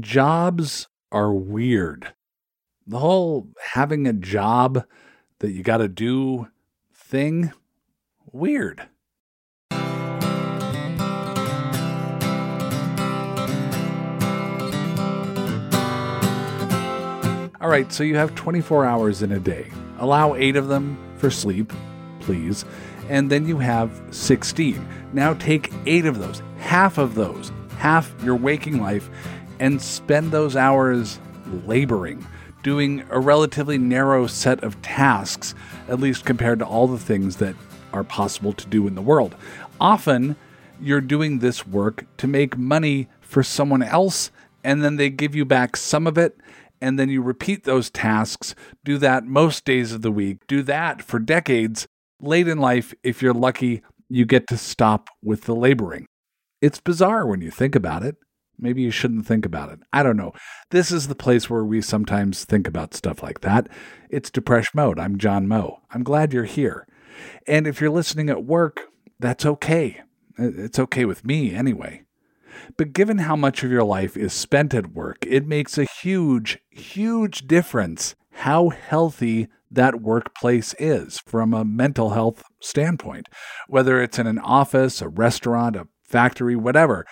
jobs are weird. The whole having a job that you got to do thing, weird. All right, so you have 24 hours in a day. Allow eight of them for sleep, please. And then you have 16. Now take eight of those, half of those, half your waking life, and spend those hours laboring, doing a relatively narrow set of tasks, at least compared to all the things that are possible to do in the world. Often, you're doing this work to make money for someone else, and then they give you back some of it, and then you repeat those tasks, do that most days of the week, do that for decades. Late in life, if you're lucky, you get to stop with the laboring. It's bizarre when you think about it. Maybe you shouldn't think about it. I don't know. This is the place where we sometimes think about stuff like that. It's Depression Mode. I'm John Moe. I'm glad you're here. And if you're listening at work, that's okay. It's okay with me anyway. But given how much of your life is spent at work, it makes a huge, huge difference how healthy that workplace is from a mental health standpoint. Whether it's in an office, a restaurant, a factory, whatever,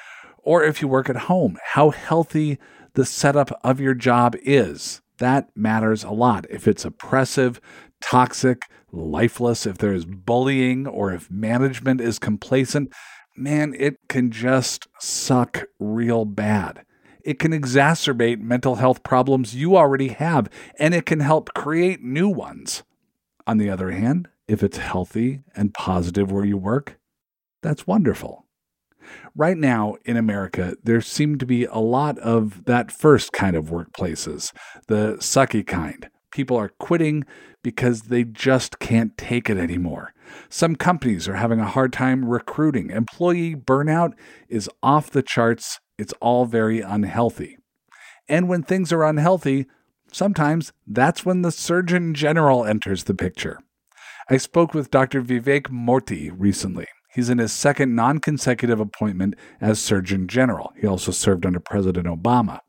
or if you work at home, how healthy the setup of your job is. That matters a lot. If it's oppressive, toxic, lifeless, if there's bullying, or if management is complacent, man, it can just suck real bad. It can exacerbate mental health problems you already have, and it can help create new ones. On the other hand, if it's healthy and positive where you work, that's wonderful. Right now in America, there seem to be a lot of that first kind of workplaces, the sucky kind. People are quitting because they just can't take it anymore. Some companies are having a hard time recruiting. Employee burnout is off the charts. It's all very unhealthy. And when things are unhealthy, sometimes that's when the Surgeon General enters the picture. I spoke with Dr. Vivek Murthy recently. He's in his second non consecutive appointment as Surgeon General. He also served under President Obama.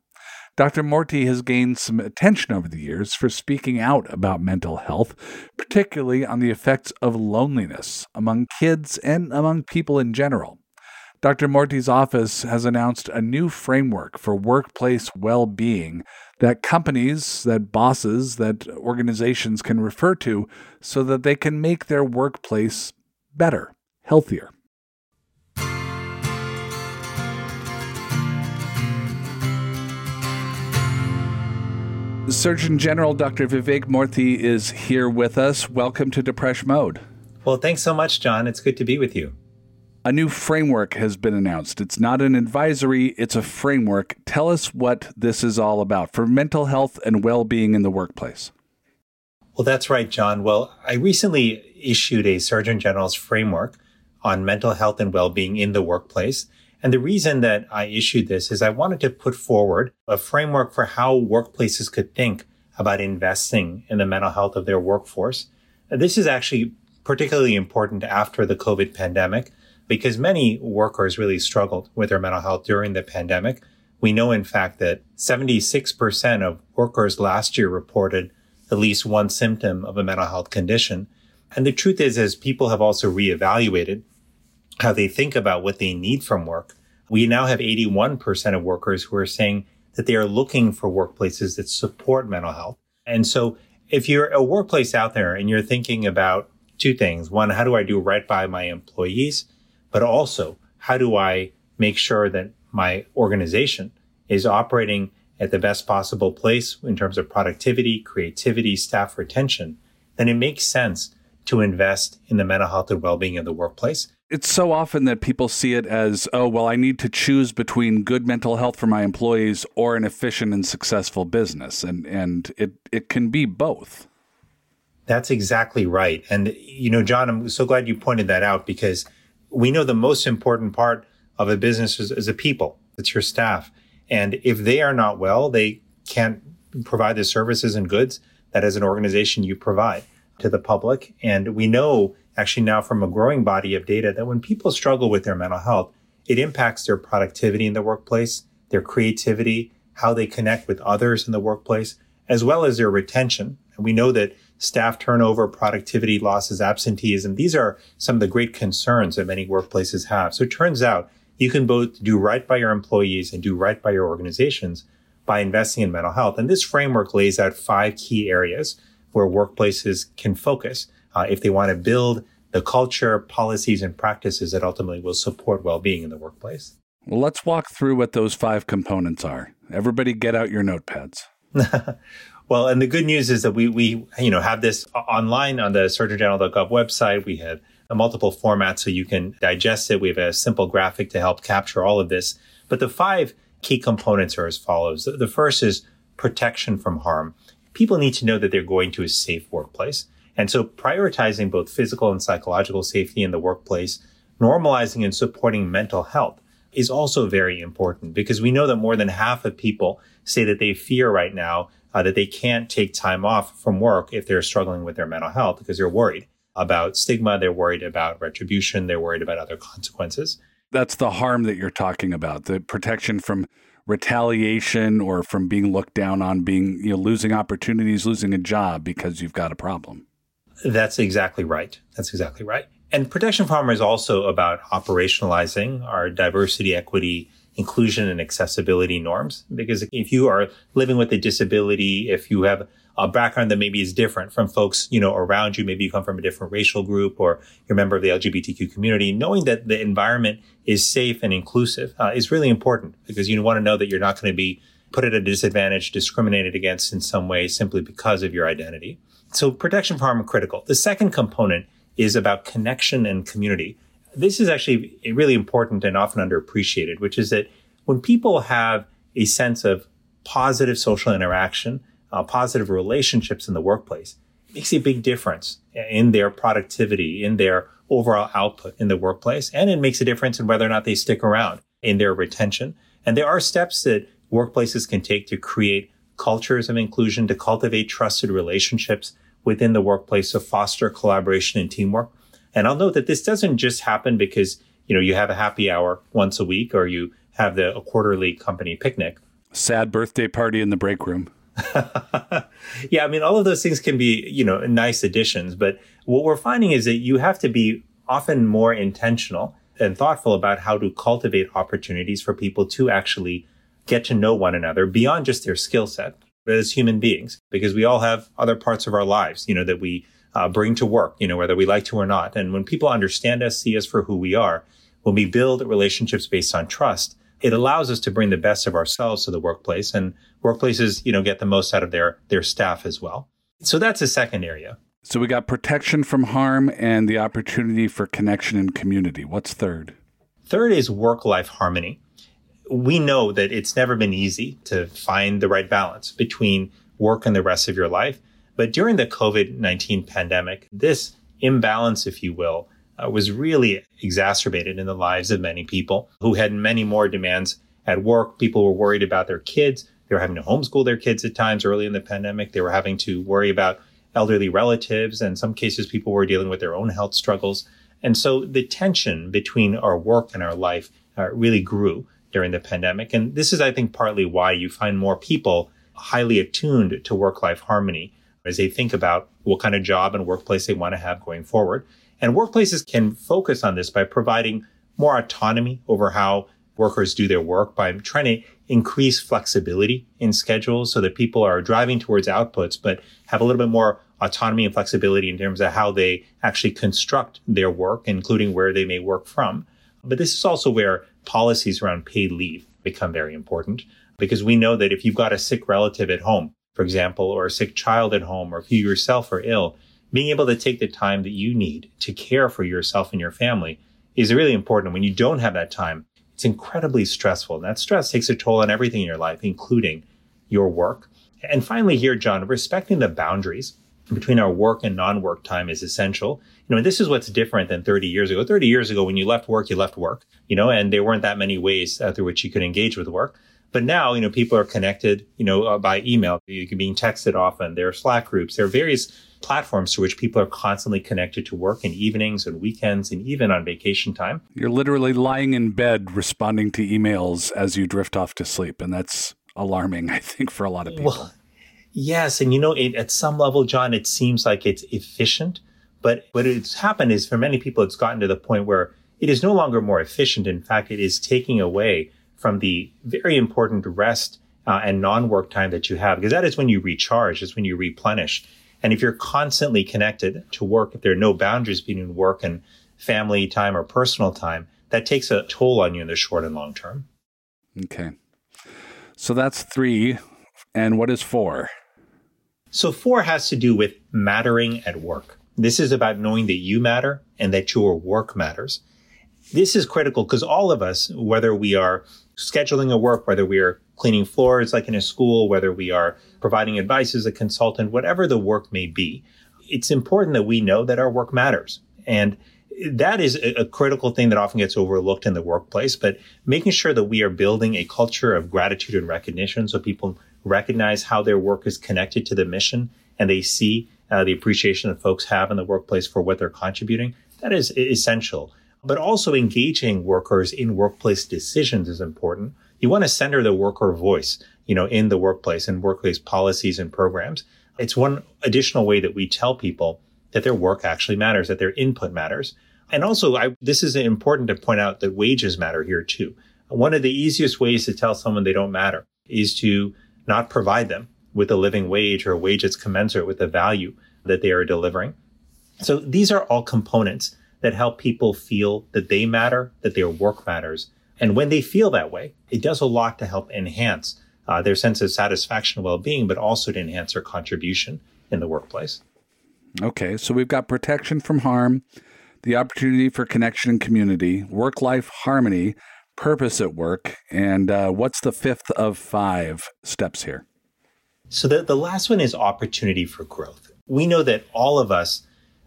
Dr. Murthy has gained some attention over the years for speaking out about mental health, particularly on the effects of loneliness among kids and among people in general. Dr. Murthy's office has announced a new framework for workplace well being that companies, that bosses, that organizations can refer to so that they can make their workplace better, healthier. Surgeon General Dr. Vivek Murthy is here with us. Welcome to Depression Mode. Well, thanks so much, John. It's good to be with you. A new framework has been announced. It's not an advisory, it's a framework. Tell us what this is all about for mental health and well being in the workplace. Well, that's right, John. Well, I recently issued a Surgeon General's framework on mental health and well being in the workplace. And the reason that I issued this is I wanted to put forward a framework for how workplaces could think about investing in the mental health of their workforce. This is actually particularly important after the COVID pandemic because many workers really struggled with their mental health during the pandemic. We know, in fact, that 76% of workers last year reported at least one symptom of a mental health condition. And the truth is, as people have also reevaluated how they think about what they need from work. We now have 81% of workers who are saying that they are looking for workplaces that support mental health. And so if you're a workplace out there and you're thinking about two things, one, how do I do right by my employees? But also, how do I make sure that my organization is operating at the best possible place in terms of productivity, creativity, staff retention? Then it makes sense to invest in the mental health and well-being of the workplace it's so often that people see it as, oh, well, I need to choose between good mental health for my employees or an efficient and successful business. And, and it, it can be both. That's exactly right. And, you know, John, I'm so glad you pointed that out because we know the most important part of a business is, is the people. It's your staff. And if they are not well, they can't provide the services and goods that as an organization you provide to the public. And we know actually now from a growing body of data that when people struggle with their mental health, it impacts their productivity in the workplace, their creativity, how they connect with others in the workplace, as well as their retention. And we know that staff turnover, productivity losses, absenteeism, these are some of the great concerns that many workplaces have. So it turns out you can both do right by your employees and do right by your organizations by investing in mental health. And this framework lays out five key areas where workplaces can focus uh, if they want to build the culture, policies, and practices that ultimately will support well-being in the workplace. Well, let's walk through what those five components are. Everybody get out your notepads. well, and the good news is that we, we, you know, have this online on the surgeongeneral.gov website. We have multiple formats so you can digest it. We have a simple graphic to help capture all of this. But the five key components are as follows. The first is protection from harm. People need to know that they're going to a safe workplace. And so prioritizing both physical and psychological safety in the workplace, normalizing and supporting mental health is also very important because we know that more than half of people say that they fear right now uh, that they can't take time off from work if they're struggling with their mental health because they're worried about stigma, they're worried about retribution, they're worried about other consequences. That's the harm that you're talking about, the protection from retaliation or from being looked down on, being you know losing opportunities, losing a job because you've got a problem. That's exactly right. That's exactly right. And Protection Farmer is also about operationalizing our diversity, equity, inclusion, and accessibility norms. Because if you are living with a disability, if you have a background that maybe is different from folks, you know, around you, maybe you come from a different racial group or you're a member of the LGBTQ community, knowing that the environment is safe and inclusive uh, is really important because you want to know that you're not going to be put at a disadvantage, discriminated against in some way simply because of your identity. So protection farm critical. The second component is about connection and community. This is actually really important and often underappreciated, which is that when people have a sense of positive social interaction, uh, positive relationships in the workplace, makes a big difference in their productivity, in their overall output in the workplace, and it makes a difference in whether or not they stick around in their retention. And there are steps that workplaces can take to create cultures of inclusion, to cultivate trusted relationships within the workplace to foster collaboration and teamwork. And I'll note that this doesn't just happen because, you know, you have a happy hour once a week or you have the a quarterly company picnic. Sad birthday party in the break room. yeah, I mean, all of those things can be, you know, nice additions, but what we're finding is that you have to be often more intentional and thoughtful about how to cultivate opportunities for people to actually get to know one another beyond just their skill set as human beings, because we all have other parts of our lives, you know, that we uh, bring to work, you know, whether we like to or not. And when people understand us, see us for who we are, when we build relationships based on trust, it allows us to bring the best of ourselves to the workplace and workplaces, you know, get the most out of their, their staff as well. So that's a second area. So we got protection from harm and the opportunity for connection and community. What's third? Third is work life harmony we know that it's never been easy to find the right balance between work and the rest of your life. But during the COVID 19 pandemic, this imbalance, if you will, uh, was really exacerbated in the lives of many people who had many more demands at work. People were worried about their kids. They were having to homeschool their kids at times early in the pandemic. They were having to worry about elderly relatives. And in some cases, people were dealing with their own health struggles. And so the tension between our work and our life uh, really grew during the pandemic. And this is, I think, partly why you find more people highly attuned to work life harmony as they think about what kind of job and workplace they want to have going forward. And workplaces can focus on this by providing more autonomy over how workers do their work by trying to increase flexibility in schedules so that people are driving towards outputs, but have a little bit more autonomy and flexibility in terms of how they actually construct their work, including where they may work from. But this is also where policies around paid leave become very important because we know that if you've got a sick relative at home, for example, or a sick child at home, or if you yourself are ill, being able to take the time that you need to care for yourself and your family is really important. When you don't have that time, it's incredibly stressful. And that stress takes a toll on everything in your life, including your work. And finally, here, John, respecting the boundaries between our work and non-work time is essential. You know, this is what's different than 30 years ago. 30 years ago, when you left work, you left work, you know, and there weren't that many ways uh, through which you could engage with work. But now, you know, people are connected, you know, uh, by email. You can be texted often. There are Slack groups. There are various platforms to which people are constantly connected to work in evenings and weekends and even on vacation time. You're literally lying in bed responding to emails as you drift off to sleep. And that's alarming, I think, for a lot of people. Well, yes. And you know, it, at some level, John, it seems like it's efficient. But what it's happened is for many people, it's gotten to the point where it is no longer more efficient. In fact, it is taking away from the very important rest uh, and non-work time that you have, because that is when you recharge, is when you replenish. And if you're constantly connected to work, if there are no boundaries between work and family time or personal time, that takes a toll on you in the short and long term. Okay. So that's three. And what is four? So four has to do with mattering at work. This is about knowing that you matter and that your work matters. This is critical because all of us, whether we are scheduling a work, whether we are cleaning floors like in a school, whether we are providing advice as a consultant, whatever the work may be, it's important that we know that our work matters. And that is a, critical thing that often gets overlooked in the workplace, but making sure that we are building a culture of gratitude and recognition so people recognize how their work is connected to the mission and they see uh, the appreciation that folks have in the workplace for what they're contributing. That is essential. But also engaging workers in workplace decisions is important. You want to center the worker voice, you know, in the workplace and workplace policies and programs. It's one additional way that we tell people that their work actually matters, that their input matters. And also, I, this is important to point out that wages matter here too. One of the easiest ways to tell someone they don't matter is to not provide them with a living wage or a wage that's commensurate with the value that they are delivering. So these are all components that help people feel that they matter, that their work matters. And when they feel that way, it does a lot to help enhance uh, their sense of satisfaction and well-being, but also to enhance their contribution in the workplace. Okay, so we've got protection from harm, the opportunity for connection and community, work-life harmony, purpose at work, and uh, what's the fifth of five steps here? So the, the last one is opportunity for growth. We know that all of us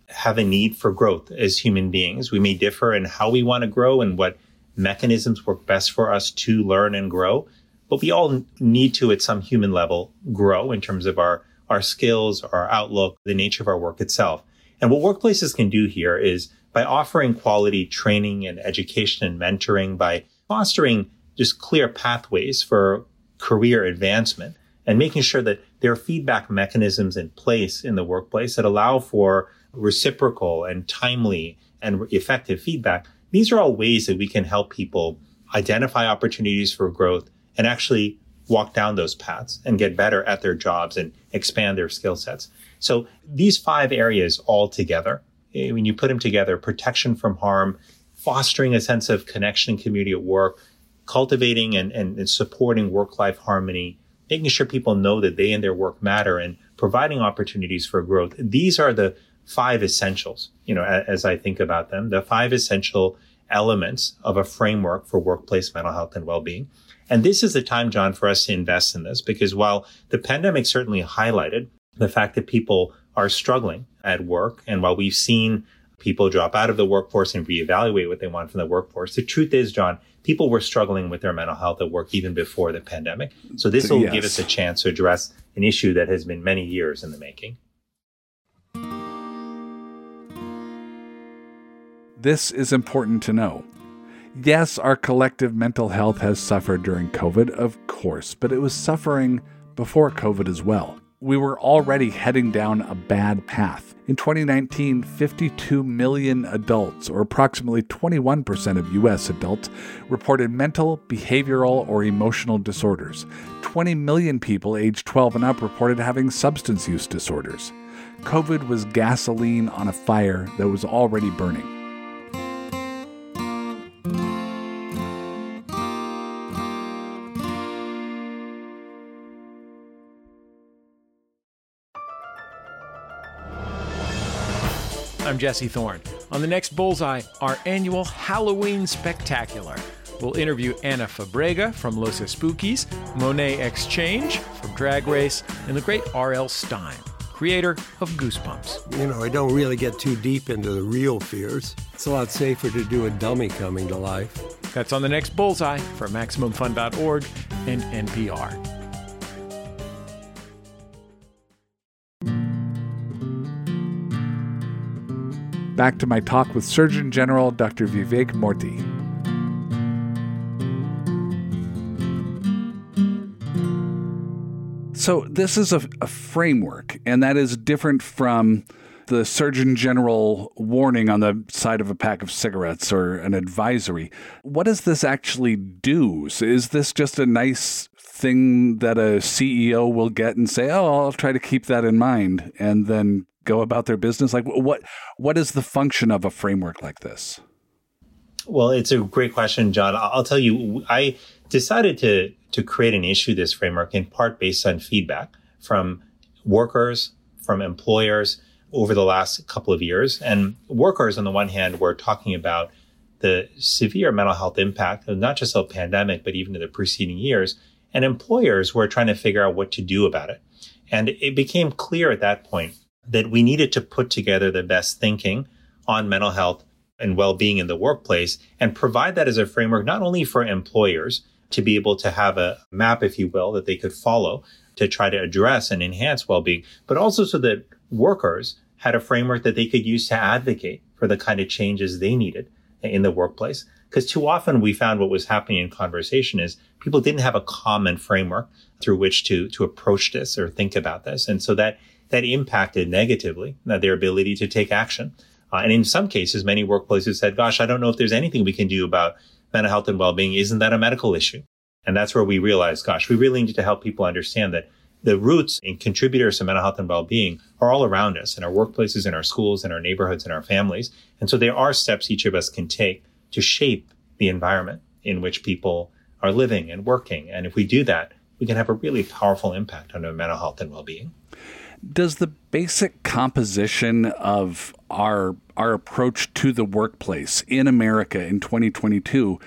have a need for growth as human beings. We may differ in how we want to grow and what mechanisms work best for us to learn and grow, but we all need to, at some human level, grow in terms of our, our skills, our outlook, the nature of our work itself. And what workplaces can do here is by offering quality training and education and mentoring, by fostering just clear pathways for career advancement and making sure that there are feedback mechanisms in place in the workplace that allow for reciprocal and timely and effective feedback. These are all ways that we can help people identify opportunities for growth and actually walk down those paths and get better at their jobs and expand their skill sets. So these five areas all together, eh, when you put them together, protection from harm, fostering a sense of connection and community at work, cultivating and, and, and supporting work-life harmony, making sure people know that they and their work matter and providing opportunities for growth. These are the five essentials, you know, as I think about them, the five essential elements of a framework for workplace mental health and well-being. And this is the time, John, for us to invest in this because while the pandemic certainly highlighted the fact that people are struggling at work, and while we've seen people drop out of the workforce and reevaluate what they want from the workforce, the truth is, John, people were struggling with their mental health at work even before the pandemic. So this will yes. give us a chance to address an issue that has been many years in the making. This is important to know. Yes, our collective mental health has suffered during COVID, of course, but it was suffering before COVID as well. We were already heading down a bad path. In 2019, 52 million adults, or approximately 21% of US adults, reported mental, behavioral, or emotional disorders. 20 million people aged 12 and up reported having substance use disorders. COVID was gasoline on a fire that was already burning. Jesse Thorn. On the next Bullseye, our annual Halloween Spectacular. We'll interview Ana Fabrega from Los Espookys, Monét X Change from Drag Race, and the great R.L. Stine, creator of Goosebumps. You know, I don't really get too deep into the real fears. It's a lot safer to do a dummy coming to life. That's on the next Bullseye for MaximumFun.org and NPR. Back to my talk with Surgeon General Dr. Vivek Murthy. So this is a, a framework, and that is different from the Surgeon General warning on the side of a pack of cigarettes or an advisory. What does this actually do? Is this just a nice thing that a CEO will get and say, "Oh, I'll try to keep that in mind," and then go about their business? Like, what what is the function of a framework like this? Well, it's a great question, John. I'll tell you, I decided to to create and issue this framework in part based on feedback from workers, from employers over the last couple of years. And workers, on the one hand, were talking about the severe mental health impact of not just of the pandemic, but even in the preceding years. And employers were trying to figure out what to do about it. And it became clear at that point that we needed to put together the best thinking on mental health and well-being in the workplace and provide that as a framework not only for employers to be able to have a map if you will that they could follow to try to address and enhance well-being but also so that workers had a framework that they could use to advocate for the kind of changes they needed in the workplace. Because too often we found what was happening in conversation is people didn't have a common framework through which to to approach this or think about this. And so that that impacted negatively their ability to take action. Uh, and in some cases, many workplaces said, gosh, I don't know if there's anything we can do about mental health and well-being. Isn't that a medical issue? And that's where we realized, gosh, we really need to help people understand that the roots and contributors to mental health and well-being are all around us in our workplaces, in our schools, in our neighborhoods, in our families. And so there are steps each of us can take to shape the environment in which people are living and working. And if we do that, we can have a really powerful impact on our mental health and well-being does the basic composition of our our approach to the workplace in America in 2022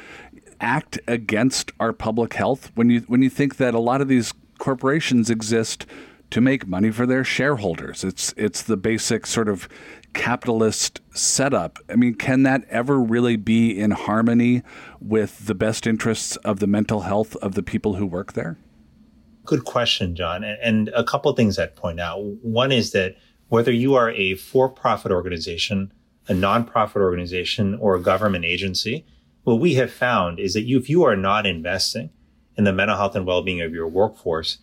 act against our public health? When you when you think that a lot of these corporations exist to make money for their shareholders it's it's the basic sort of capitalist setup. I mean can that ever really be in harmony with the best interests of the mental health of the people who work there Good question, John. And, a couple of things I'd point out. One is that whether you are a for-profit organization, a nonprofit organization, or a government agency, what we have found is that you, if you are not investing in the mental health and well-being of your workforce,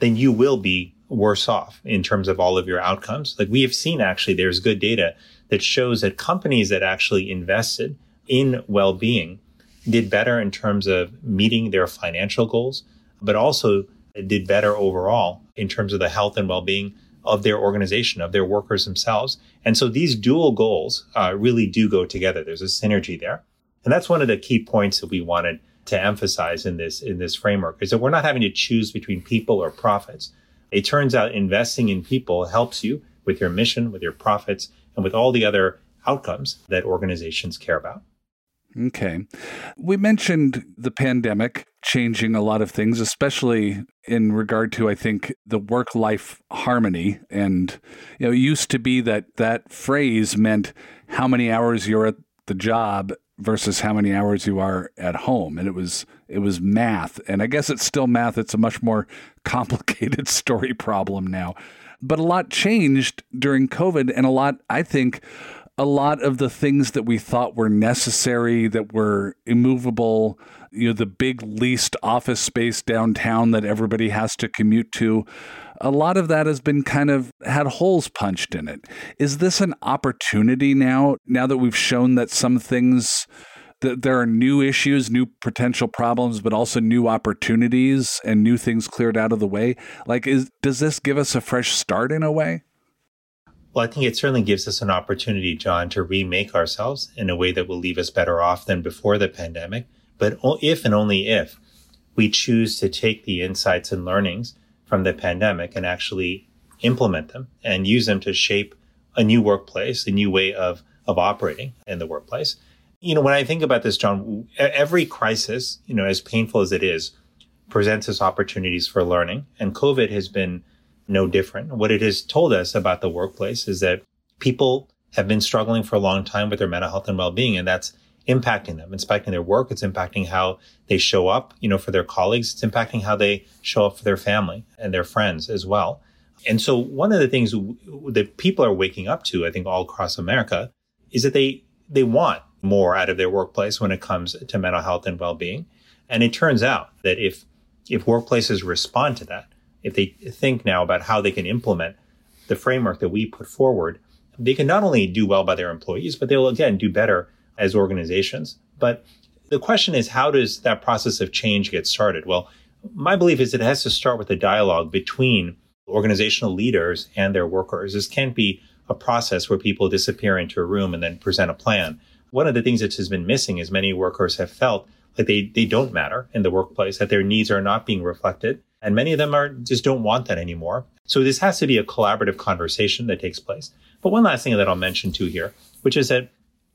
then you will be worse off in terms of all of your outcomes. Like we have seen actually, there's good data that shows that companies that actually invested in well-being did better in terms of meeting their financial goals, but also did better overall in terms of the health and well-being of their organization, of their workers themselves. And so these dual goals uh, really do go together. There's a synergy there. And that's one of the key points that we wanted to emphasize in this, in this framework is that we're not having to choose between people or profits. It turns out investing in people helps you with your mission, with your profits, and with all the other outcomes that organizations care about. Okay. We mentioned the pandemic changing a lot of things, especially in regard to, I think, the work life harmony. And, you know, it used to be that that phrase meant how many hours you're at the job versus how many hours you are at home. And it was it was math. And i guess it's still math. It's a much more complicated story problem now. But a lot changed during covid and a lot i think a lot of the things that we thought were necessary, that were immovable, you know, the big leased office space downtown that everybody has to commute to, a lot of that has been kind of had holes punched in it. Is this an opportunity now, now that we've shown that some things, that there are new issues, new potential problems, but also new opportunities and new things cleared out of the way? Like, is, does this give us a fresh start in a way? Well, I think it certainly gives us an opportunity, John, to remake ourselves in a way that will leave us better off than before the pandemic. But if and only if we choose to take the insights and learnings from the pandemic and actually implement them and use them to shape a new workplace, a new way of, of operating in the workplace. You know, when I think about this, John, every crisis, you know, as painful as it is, presents us opportunities for learning. And COVID has been no different. What it has told us about the workplace is that people have been struggling for a long time with their mental health and well-being, and that's impacting them. It's impacting their work. It's impacting how they show up, you know, for their colleagues. It's impacting how they show up for their family and their friends as well. And so one of the things that people are waking up to, I think all across America, is that they, they want more out of their workplace when it comes to mental health and well-being. And it turns out that if, if workplaces respond to that, if they think now about how they can implement the framework that we put forward, they can not only do well by their employees, but they'll again do better as organizations. But the question is, how does that process of change get started? Well, my belief is it has to start with a dialogue between organizational leaders and their workers. This can't be a process where people disappear into a room and then present a plan. One of the things that has been missing is many workers have felt like they, they don't matter in the workplace, that their needs are not being reflected. And many of them are just don't want that anymore. So this has to be a collaborative conversation that takes place. But one last thing that I'll mention too here, which is that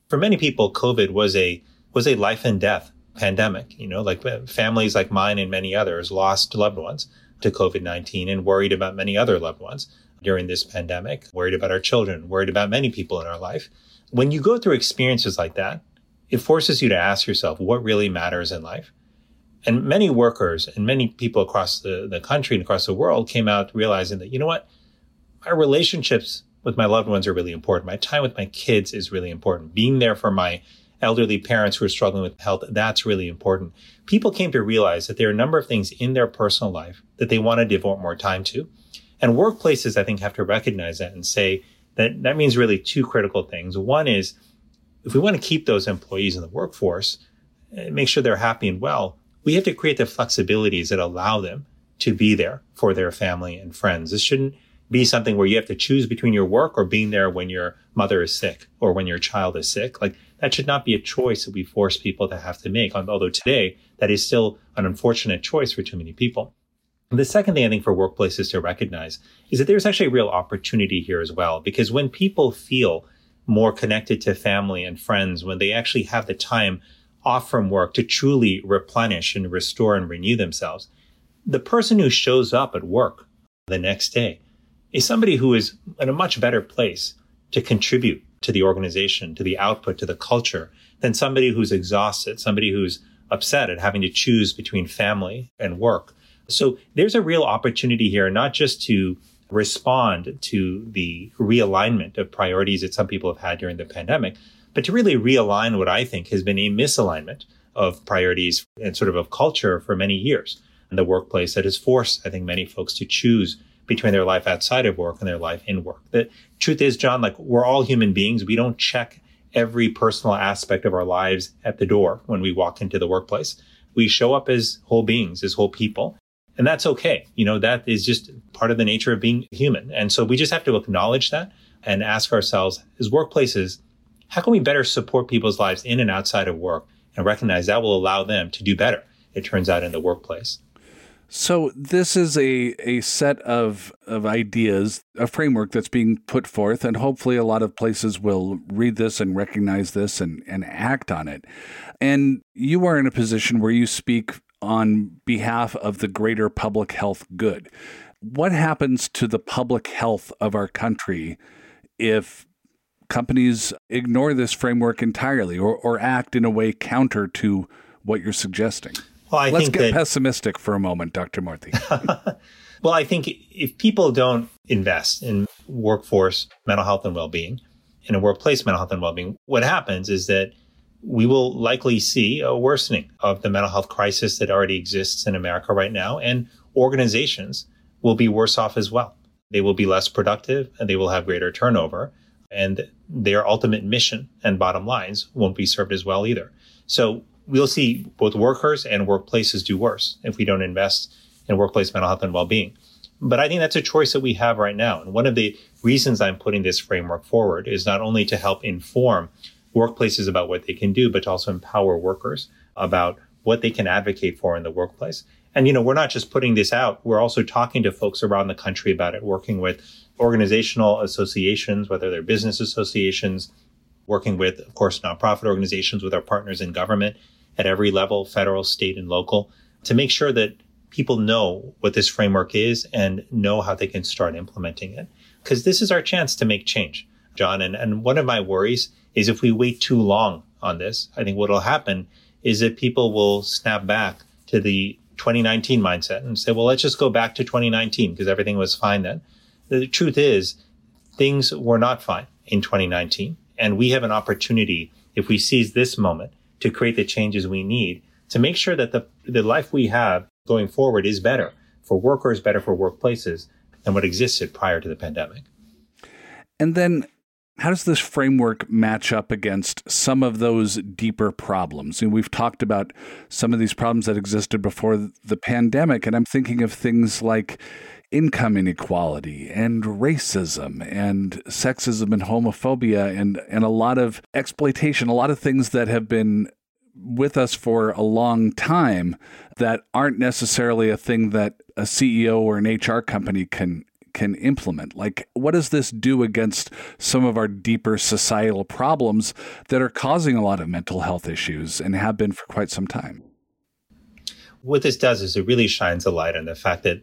for many people, COVID was a, was a life and death pandemic. You know, like uh, families like mine and many others lost loved ones to COVID-19 and worried about many other loved ones during this pandemic, worried about our children, worried about many people in our life. When you go through experiences like that, it forces you to ask yourself what really matters in life. And many workers and many people across the, the country and across the world came out realizing that, you know what? My relationships with my loved ones are really important. My time with my kids is really important. Being there for my elderly parents who are struggling with health, that's really important. People came to realize that there are a number of things in their personal life that they want to devote more time to. And workplaces, I think, have to recognize that and say that that means really two critical things. One is if we want to keep those employees in the workforce, eh, make sure they're happy and well, we have to create the flexibilities that allow them to be there for their family and friends. This shouldn't be something where you have to choose between your work or being there when your mother is sick or when your child is sick. Like that should not be a choice that we force people to have to make. Although today that is still an unfortunate choice for too many people. The second thing I think for workplaces to recognize is that there's actually a real opportunity here as well, because when people feel more connected to family and friends, when they actually have the time off from work to truly replenish and restore and renew themselves, the person who shows up at work the next day is somebody who is in a much better place to contribute to the organization, to the output, to the culture than somebody who's exhausted, somebody who's upset at having to choose between family and work. So there's a real opportunity here, not just to respond to the realignment of priorities that some people have had during the pandemic, but to really realign what I think has been a misalignment of priorities and sort of of culture for many years in the workplace that has forced, I think, many folks to choose between their life outside of work and their life in work. The truth is, John, like we're all human beings. We don't check every personal aspect of our lives at the door when we walk into the workplace. We show up as whole beings, as whole people. And that's okay. You know, that is just part of the nature of being human. And so we just have to acknowledge that and ask ourselves as workplaces, how can we better support people's lives in and outside of work and recognize that will allow them to do better, it turns out, in the workplace. So this is a, a set of, of ideas, a framework that's being put forth, and hopefully a lot of places will read this and recognize this and, and act on it. And you are in a position where you speak on behalf of the greater public health good. What happens to the public health of our country if companies ignore this framework entirely or, or act in a way counter to what you're suggesting? Well, I Let's get that, pessimistic for a moment, Dr. Murthy. well, I think if people don't invest in workforce mental health and well-being, in a workplace mental health and well-being, what happens is that we will likely see a worsening of the mental health crisis that already exists in America right now, and organizations will be worse off as well. They will be less productive and they will have greater turnover, and their ultimate mission and bottom lines won't be served as well either. So we'll see both workers and workplaces do worse if we don't invest in workplace mental health and well-being. But I think that's a choice that we have right now. And one of the reasons I'm putting this framework forward is not only to help inform workplaces about what they can do, but to also empower workers about what they can advocate for in the workplace. And, you know, we're not just putting this out. We're also talking to folks around the country about it, working with organizational associations, whether they're business associations, working with, of course, nonprofit organizations with our partners in government at every level, federal, state, and local, to make sure that people know what this framework is and know how they can start implementing it. Because this is our chance to make change, John. And, and one of my worries is if we wait too long on this, I think what will happen is that people will snap back to the 2019 mindset and say, well, let's just go back to 2019 because everything was fine then. The truth is things were not fine in 2019. And we have an opportunity, if we seize this moment, to create the changes we need to make sure that the, the life we have going forward is better for workers, better for workplaces than what existed prior to the pandemic. And then how does this framework match up against some of those deeper problems? And we've talked about some of these problems that existed before the pandemic, and I'm thinking of things like income inequality and racism and sexism and homophobia and, and a lot of exploitation, a lot of things that have been with us for a long time that aren't necessarily a thing that a CEO or an HR company can can implement? Like, what does this do against some of our deeper societal problems that are causing a lot of mental health issues and have been for quite some time? What this does is it really shines a light on the fact that,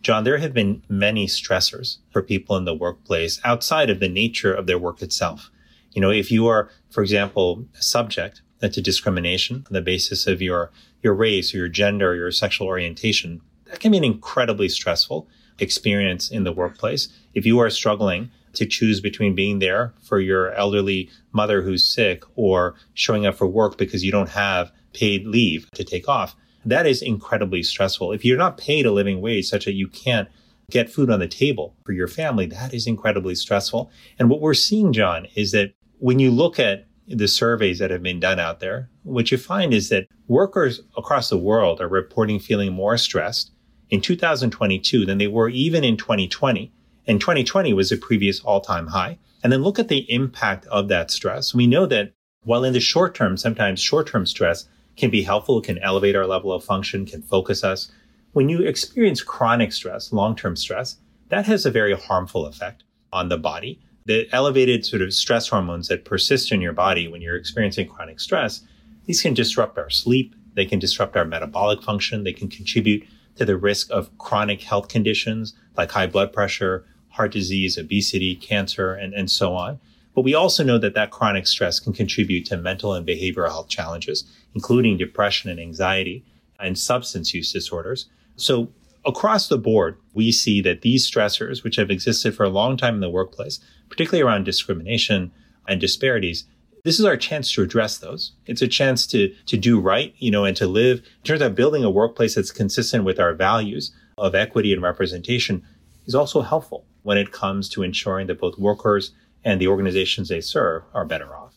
John, there have been many stressors for people in the workplace outside of the nature of their work itself. You know, if you are, for example, a subject to discrimination on the basis of your, your race or your gender or your sexual orientation, that can be incredibly stressful experience in the workplace. If you are struggling to choose between being there for your elderly mother who's sick or showing up for work because you don't have paid leave to take off, that is incredibly stressful. If you're not paid a living wage such that you can't get food on the table for your family, that is incredibly stressful. And what we're seeing, John, is that when you look at the surveys that have been done out there, what you find is that workers across the world are reporting feeling more stressed in 2022 than they were even in 2020. And 2020 was a previous all time high. And then look at the impact of that stress. We know that while in the short term, sometimes short term stress can be helpful, can elevate our level of function, can focus us. When you experience chronic stress, long term stress, that has a very harmful effect on the body. The elevated sort of stress hormones that persist in your body when you're experiencing chronic stress, these can disrupt our sleep. They can disrupt our metabolic function. They can contribute to the risk of chronic health conditions like high blood pressure, heart disease, obesity, cancer, and, and so on. But we also know that that chronic stress can contribute to mental and behavioral health challenges, including depression and anxiety and substance use disorders. So across the board, we see that these stressors, which have existed for a long time in the workplace, particularly around discrimination and disparities, this is our chance to address those. It's a chance to, to do right, you know, and to live in terms of building a workplace that's consistent with our values of equity and representation is also helpful when it comes to ensuring that both workers and the organizations they serve are better off.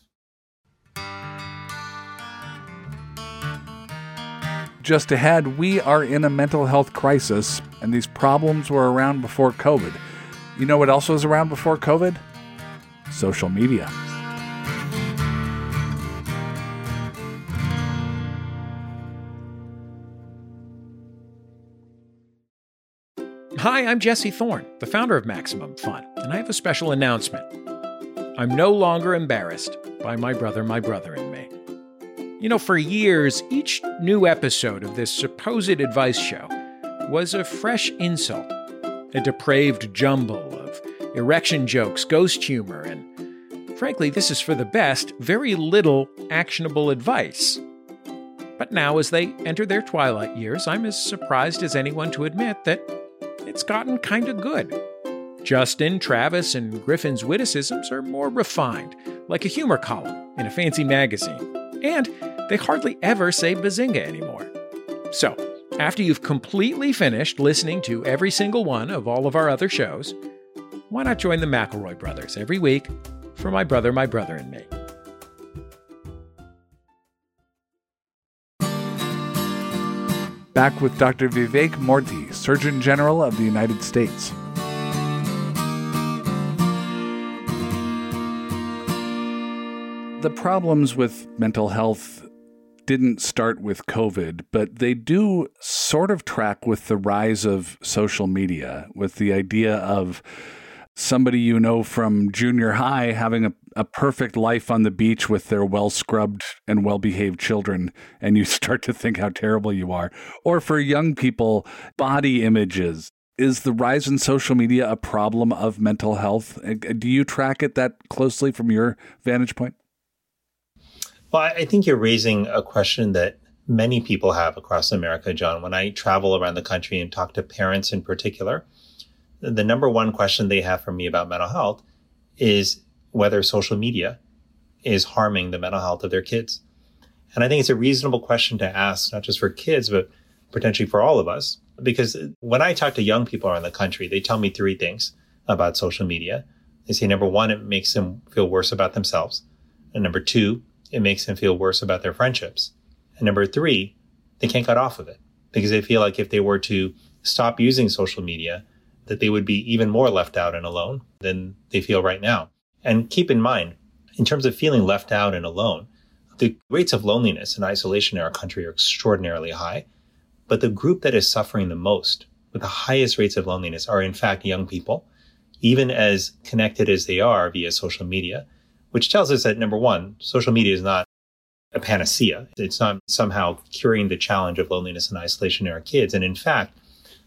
Just ahead, we are in a mental health crisis, and these problems were around before COVID. You know what else was around before COVID? Social media. Hi, I'm Jesse Thorn, the founder of Maximum Fun, and I have a special announcement. I'm no longer embarrassed by my brother, my brother, and me. You know, for years, each new episode of this supposed advice show was a fresh insult, a depraved jumble of erection jokes, ghost humor, and frankly, this is for the best, very little actionable advice. But now, as they enter their twilight years, I'm as surprised as anyone to admit that it's gotten kinda good. Justin, Travis, and Griffin's witticisms are more refined, like a humor column in a fancy magazine. And they hardly ever say bazinga anymore. So, after you've completely finished listening to every single one of all of our other shows, why not join the McElroy brothers every week for My Brother, My Brother, and Me? Back with Dr. Vivek Murthy, Surgeon General of the United States. The problems with mental health didn't start with COVID, but they do sort of track with the rise of social media, with the idea of somebody you know from junior high having a, a perfect life on the beach with their well scrubbed and well behaved children, and you start to think how terrible you are. Or for young people, body images. Is the rise in social media a problem of mental health? Uh, do you track it that closely from your vantage point? Well, I think you're raising a question that many people have across America, John. When I travel around the country and talk to parents in particular, the number one question they have for me about mental health is whether social media is harming the mental health of their kids. And I think it's a reasonable question to ask, not just for kids, but potentially for all of us. Because when I talk to young people around the country, they tell me three things about social media. They say, number one, it makes them feel worse about themselves. And number two, it makes them feel worse about their friendships. And number three, they can't get off of it because they feel like if they were to stop using social media, that they would be even more left out and alone than they feel right now. And keep in mind, in terms of feeling left out and alone, the rates of loneliness and isolation in our country are extraordinarily high. But the group that is suffering the most with the highest rates of loneliness are in fact young people, even as connected as they are via social media, which tells us that number one, social media is not a panacea. It's not somehow curing the challenge of loneliness and isolation in our kids. And in fact,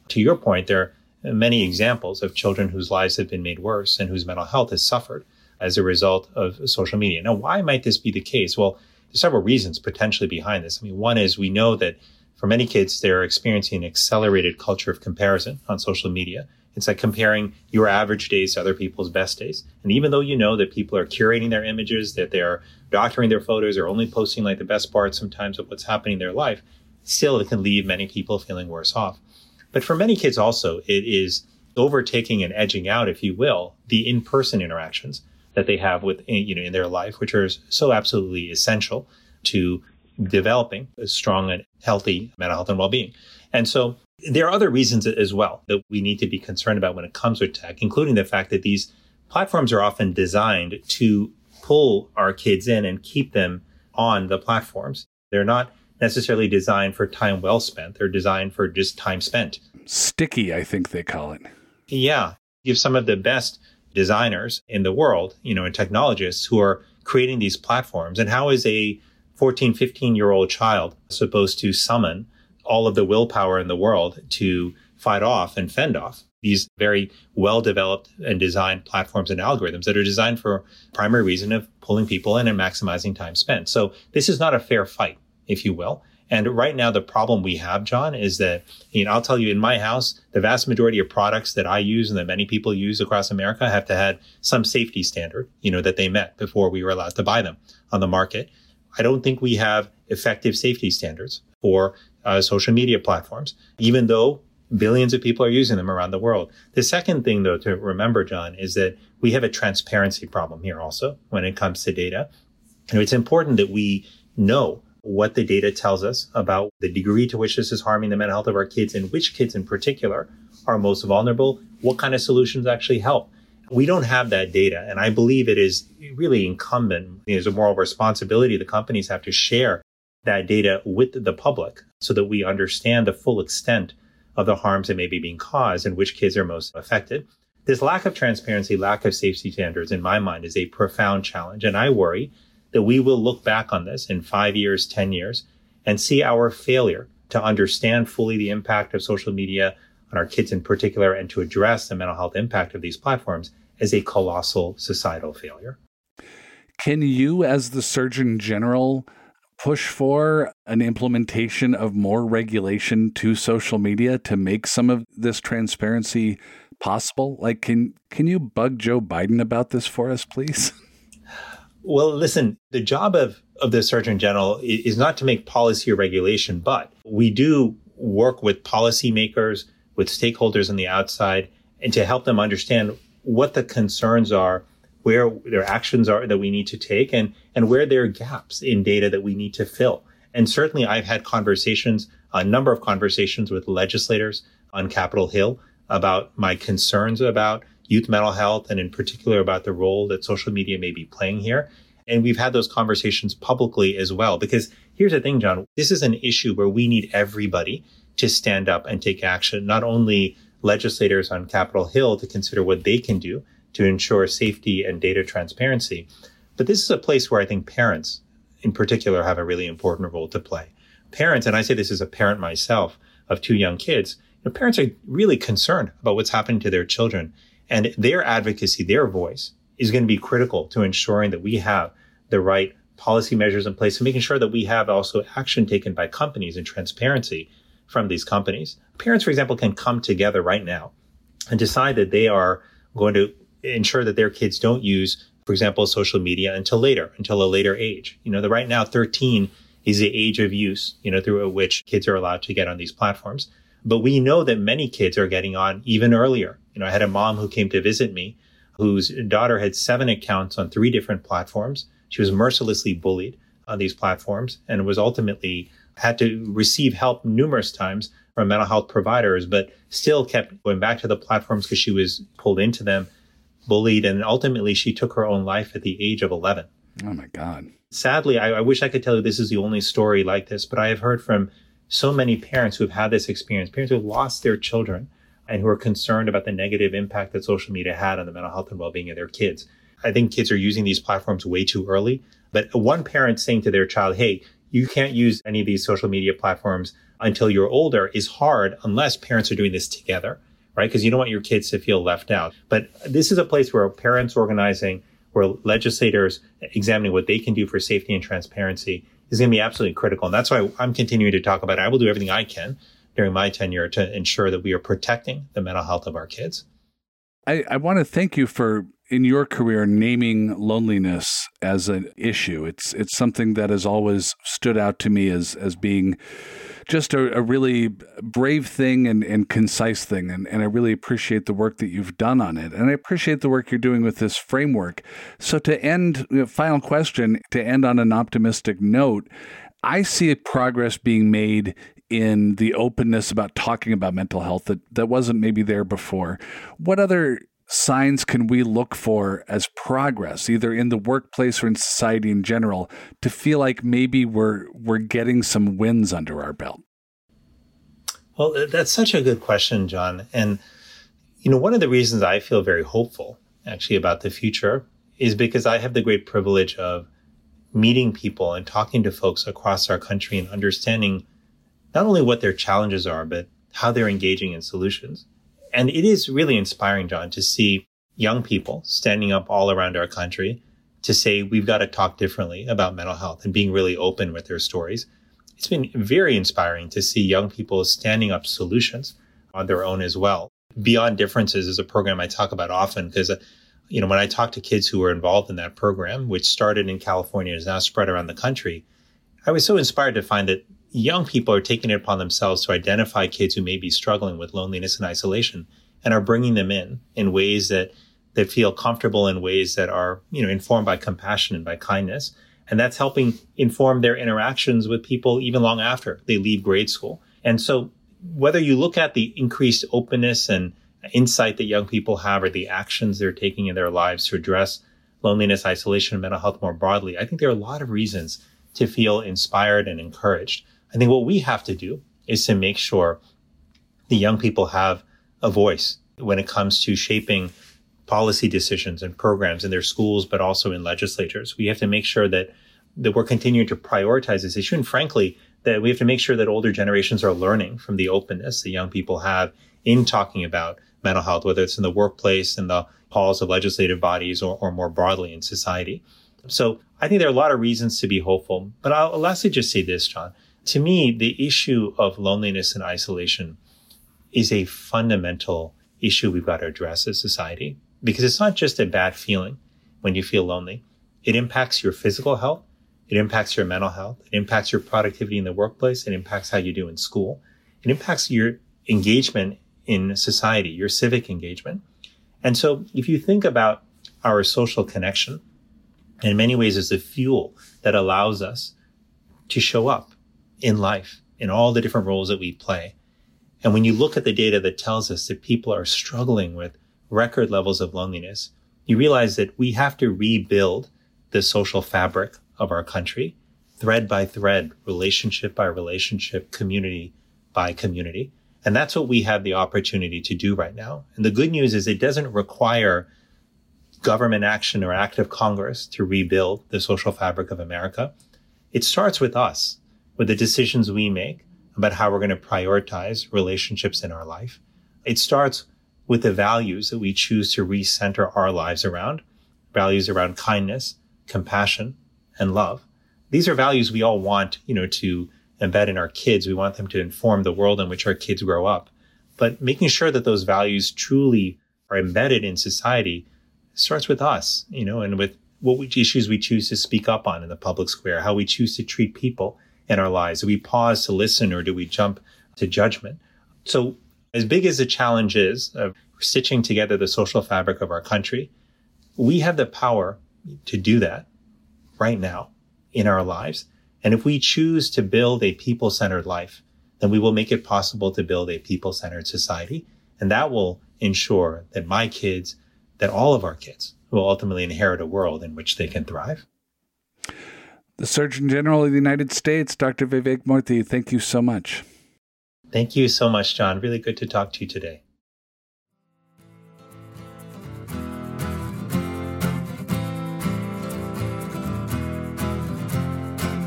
to your point, there many examples of children whose lives have been made worse and whose mental health has suffered as a result of social media. Now, why might this be the case? Well, there's several reasons potentially behind this. I mean, one is we know that for many kids, they're experiencing an accelerated culture of comparison on social media. It's like comparing your average days to other people's best days. And even though you know that people are curating their images, that they're doctoring their photos, or only posting like the best parts sometimes of what's happening in their life, still it can leave many people feeling worse off. But for many kids also, it is overtaking and edging out, if you will, the in-person interactions that they have with, eh, you know, in their life, which are so absolutely essential to developing a strong and healthy mental health and well-being. And so there are other reasons as well that we need to be concerned about when it comes with tech, including the fact that these platforms are often designed to pull our kids in and keep them on the platforms. They're not necessarily designed for time well spent. They're designed for just time spent. Sticky, I think they call it. Yeah. You have some of the best designers in the world, you know, and technologists who are creating these platforms. And how is a 14, 15 year old child supposed to summon all of the willpower in the world to fight off and fend off these very well developed and designed platforms and algorithms that are designed for primary reason of pulling people in and maximizing time spent. So this is not a fair fight, if you will. And right now, the problem we have, John, is that, you know, I'll tell you in my house, the vast majority of products that I use and that many people use across America have to have some safety standard, you know, that they met before we were allowed to buy them on the market. I don't think we have effective safety standards for uh, social media platforms, even though billions of people are using them around the world. The second thing, though, to remember, John, is that we have a transparency problem here also when it comes to data. And it's important that we know what the data tells us about the degree to which this is harming the mental health of our kids and which kids in particular are most vulnerable, what kind of solutions actually help. We don't have that data. And I believe it is really incumbent, there's a moral responsibility the companies have to share that data with the public so that we understand the full extent of the harms that may be being caused and which kids are most affected. This lack of transparency, lack of safety standards, in my mind, is a profound challenge. And I worry that we will look back on this in five years, 10 years, and see our failure to understand fully the impact of social media on our kids in particular and to address the mental health impact of these platforms as a colossal societal failure. Can you, as the Surgeon General, push for an implementation of more regulation to social media to make some of this transparency possible? Like can can you bug Joe Biden about this for us, please? Well, listen, the job of of the Surgeon General is not to make policy or regulation, but we do work with policymakers, with stakeholders on the outside, and to help them understand what the concerns are where their actions are that we need to take and, and where there are gaps in data that we need to fill. And certainly I've had conversations, a number of conversations with legislators on Capitol Hill about my concerns about youth mental health and in particular about the role that social media may be playing here. And we've had those conversations publicly as well, because here's the thing, John, this is an issue where we need everybody to stand up and take action, not only legislators on Capitol Hill to consider what they can do, to ensure safety and data transparency. But this is a place where I think parents in particular have a really important role to play. Parents, and I say this as a parent myself of two young kids, you know, parents are really concerned about what's happening to their children and their advocacy, their voice is going to be critical to ensuring that we have the right policy measures in place and making sure that we have also action taken by companies and transparency from these companies. Parents, for example, can come together right now and decide that they are going to ensure that their kids don't use, for example, social media until later, until a later age. You know, the right now 13 is the age of use, you know, through which kids are allowed to get on these platforms. But we know that many kids are getting on even earlier. You know, I had a mom who came to visit me whose daughter had seven accounts on three different platforms. She was mercilessly bullied on these platforms and was ultimately had to receive help numerous times from mental health providers, but still kept going back to the platforms because she was pulled into them, bullied, and ultimately she took her own life at the age of 11. Oh my God. Sadly, I, I wish I could tell you this is the only story like this, but I have heard from so many parents who have had this experience, parents who have lost their children and who are concerned about the negative impact that social media had on the mental health and well-being of their kids. I think kids are using these platforms way too early. But one parent saying to their child, Hey, you can't use any of these social media platforms until you're older is hard unless parents are doing this together, right? Because you don't want your kids to feel left out. But this is a place where parents organizing, where legislators examining what they can do for safety and transparency is going to be absolutely critical. And that's why I'm continuing to talk about it. I will do everything I can during my tenure to ensure that we are protecting the mental health of our kids. I, I want to thank you for in your career naming loneliness as an issue. It's it's something that has always stood out to me as as being just a, a really brave thing and, and concise thing. And, and I really appreciate the work that you've done on it. And I appreciate the work you're doing with this framework. So, to end, you know, final question, to end on an optimistic note, I see progress being made in the openness about talking about mental health that, that wasn't maybe there before. What other signs can we look for as progress, either in the workplace or in society in general, to feel like maybe we're we're getting some wins under our belt? Well, that's such a good question, John. And you know, one of the reasons I feel very hopeful actually about the future is because I have the great privilege of meeting people and talking to folks across our country and understanding not only what their challenges are, but how they're engaging in solutions. And it is really inspiring, John, to see young people standing up all around our country to say we've got to talk differently about mental health and being really open with their stories. It's been very inspiring to see young people standing up solutions on their own as well. Beyond Differences is a program I talk about often because, uh, you know, when I talk to kids who were involved in that program, which started in California and is now spread around the country, I was so inspired to find that young people are taking it upon themselves to identify kids who may be struggling with loneliness and isolation and are bringing them in in ways that they feel comfortable in ways that are, you know, informed by compassion and by kindness. And that's helping inform their interactions with people even long after they leave grade school. And so whether you look at the increased openness and insight that young people have or the actions they're taking in their lives to address loneliness, isolation, and mental health more broadly, I think there are a lot of reasons to feel inspired and encouraged. I think what we have to do is to make sure the young people have a voice when it comes to shaping policy decisions and programs in their schools, but also in legislatures. We have to make sure that, that we're continuing to prioritize this issue. And frankly, that we have to make sure that older generations are learning from the openness that young people have in talking about mental health, whether it's in the workplace, in the halls of legislative bodies, or, or more broadly in society. So I think there are a lot of reasons to be hopeful. But I'll lastly just say this, John to me, the issue of loneliness and isolation is a fundamental issue we've got to address as society because it's not just a bad feeling when you feel lonely. It impacts your physical health. It impacts your mental health. It impacts your productivity in the workplace. It impacts how you do in school. It impacts your engagement in society, your civic engagement. And so if you think about our social connection, in many ways is the fuel that allows us to show up in life, in all the different roles that we play. And when you look at the data that tells us that people are struggling with record levels of loneliness, you realize that we have to rebuild the social fabric of our country, thread by thread, relationship by relationship, community by community. And that's what we have the opportunity to do right now. And the good news is it doesn't require government action or act of Congress to rebuild the social fabric of America. It starts with us with the decisions we make about how we're going to prioritize relationships in our life. It starts with the values that we choose to recenter our lives around, values around kindness, compassion, and love. These are values we all want, you know, to embed in our kids. We want them to inform the world in which our kids grow up. But making sure that those values truly are embedded in society starts with us, you know, and with what issues we choose to speak up on in the public square, how we choose to treat people in our lives? Do we pause to listen or do we jump to judgment? So, as big as the challenge is of stitching together the social fabric of our country, we have the power to do that right now in our lives. And if we choose to build a people centered life, then we will make it possible to build a people centered society. And that will ensure that my kids, that all of our kids will ultimately inherit a world in which they can thrive. The Surgeon General of the United States, Dr. Vivek Murthy, thank you so much. Thank you so much, John. Really good to talk to you today.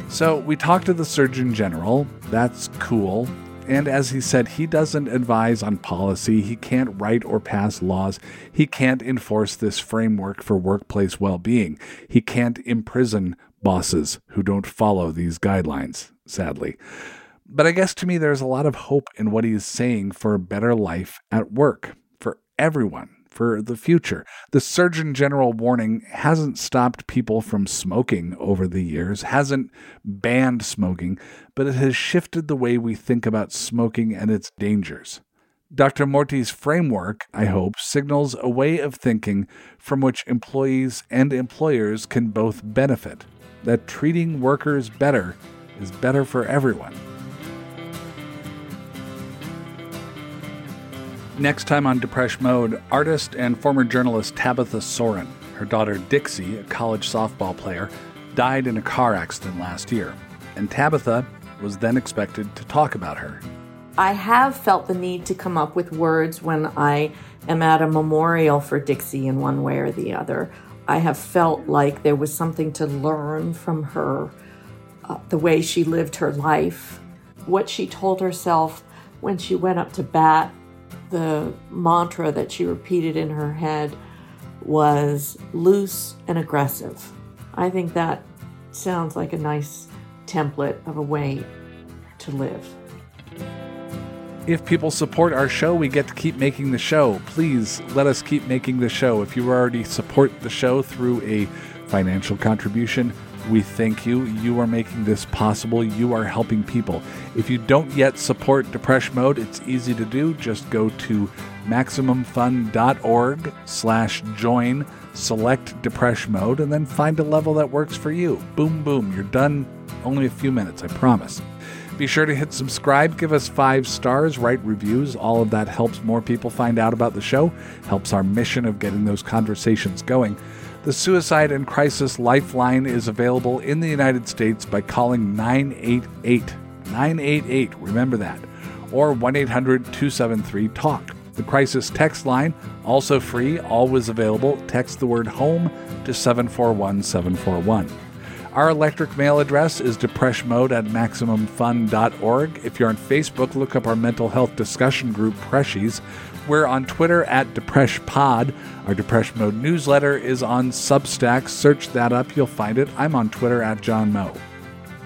So we talked to the Surgeon General. That's cool. And as he said, he doesn't advise on policy. He can't write or pass laws. He can't enforce this framework for workplace well being. He can't imprison bosses who don't follow these guidelines, sadly. But I guess to me, there's a lot of hope in what he is saying for a better life at work for everyone for the future. The Surgeon General warning hasn't stopped people from smoking over the years, hasn't banned smoking, but it has shifted the way we think about smoking and its dangers. Dr. Murthy's framework, I hope, signals a way of thinking from which employees and employers can both benefit, that treating workers better is better for everyone. Next time on Depression Mode, artist and former journalist Tabitha Soren. Her daughter Dixie, a college softball player, died in a car accident last year, and Tabitha was then expected to talk about her. I have felt the need to come up with words when I am at a memorial for Dixie in one way or the other. I have felt like there was something to learn from her, uh, the way she lived her life, what she told herself when she went up to bat the mantra that she repeated in her head was loose and aggressive. I think that sounds like a nice template of a way to live. If people support our show, we get to keep making the show. Please let us keep making the show. If you already support the show through a financial contribution, we thank you. You are making this possible. You are helping people. If you don't yet support Depression Mode, it's easy to do. Just go to maximumfun.org slash join, select Depression Mode, and then find a level that works for you. Boom, boom. You're done. Only a few minutes, I promise. Be sure to hit subscribe, give us five stars, write reviews. All of that helps more people find out about the show, helps our mission of getting those conversations going. The Suicide and Crisis Lifeline is available in the United States by calling 988. 988, remember that. Or 1 800 273 TALK. The crisis text line, also free, always available. Text the word HOME to 741 741. Our electric mail address is depressionmode at maximumfun.org. If you're on Facebook, look up our mental health discussion group, Preshies. We're on Twitter at DepressPod. Our Depression Mode newsletter is on Substack. Search that up, you'll find it. I'm on Twitter at John Moe.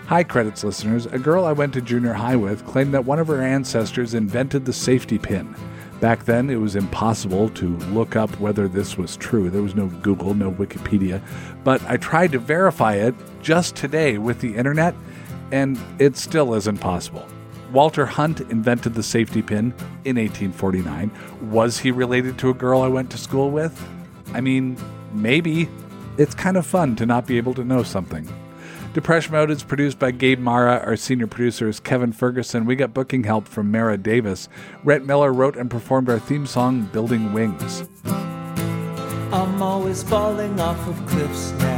Hi, credits listeners. A girl I went to junior high with claimed that one of her ancestors invented the safety pin. Back then, it was impossible to look up whether this was true. There was no Google, no Wikipedia. But I tried to verify it just today with the internet, and it still isn't possible. Walter Hunt invented the safety pin in 1849. Was he related to a girl I went to school with? I mean, maybe. It's kind of fun to not be able to know something. Depression Mode is produced by Gabe Mara. Our senior producer is Kevin Ferguson. We got booking help from Mara Davis. Rhett Miller wrote and performed our theme song, Building Wings. I'm always falling off of cliffs now,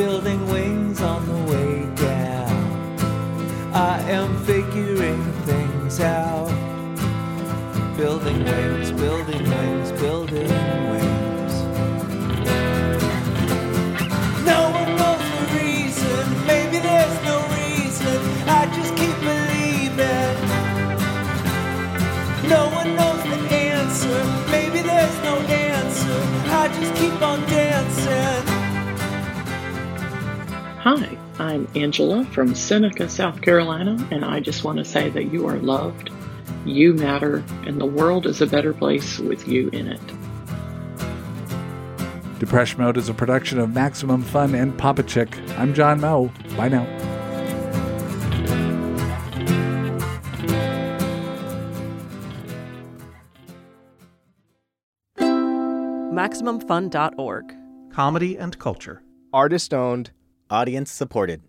building wings on the way down. I am figuring things out. Building wings, building wings, building Hi, I'm Angela from Seneca, South Carolina, and I just want to say that you are loved, you matter, and the world is a better place with you in it. Depression Mode is a production of Maximum Fun and Papa Chick. I'm John Moe. Bye now. MaximumFun.org. Comedy and culture. Artist owned. Audience supported.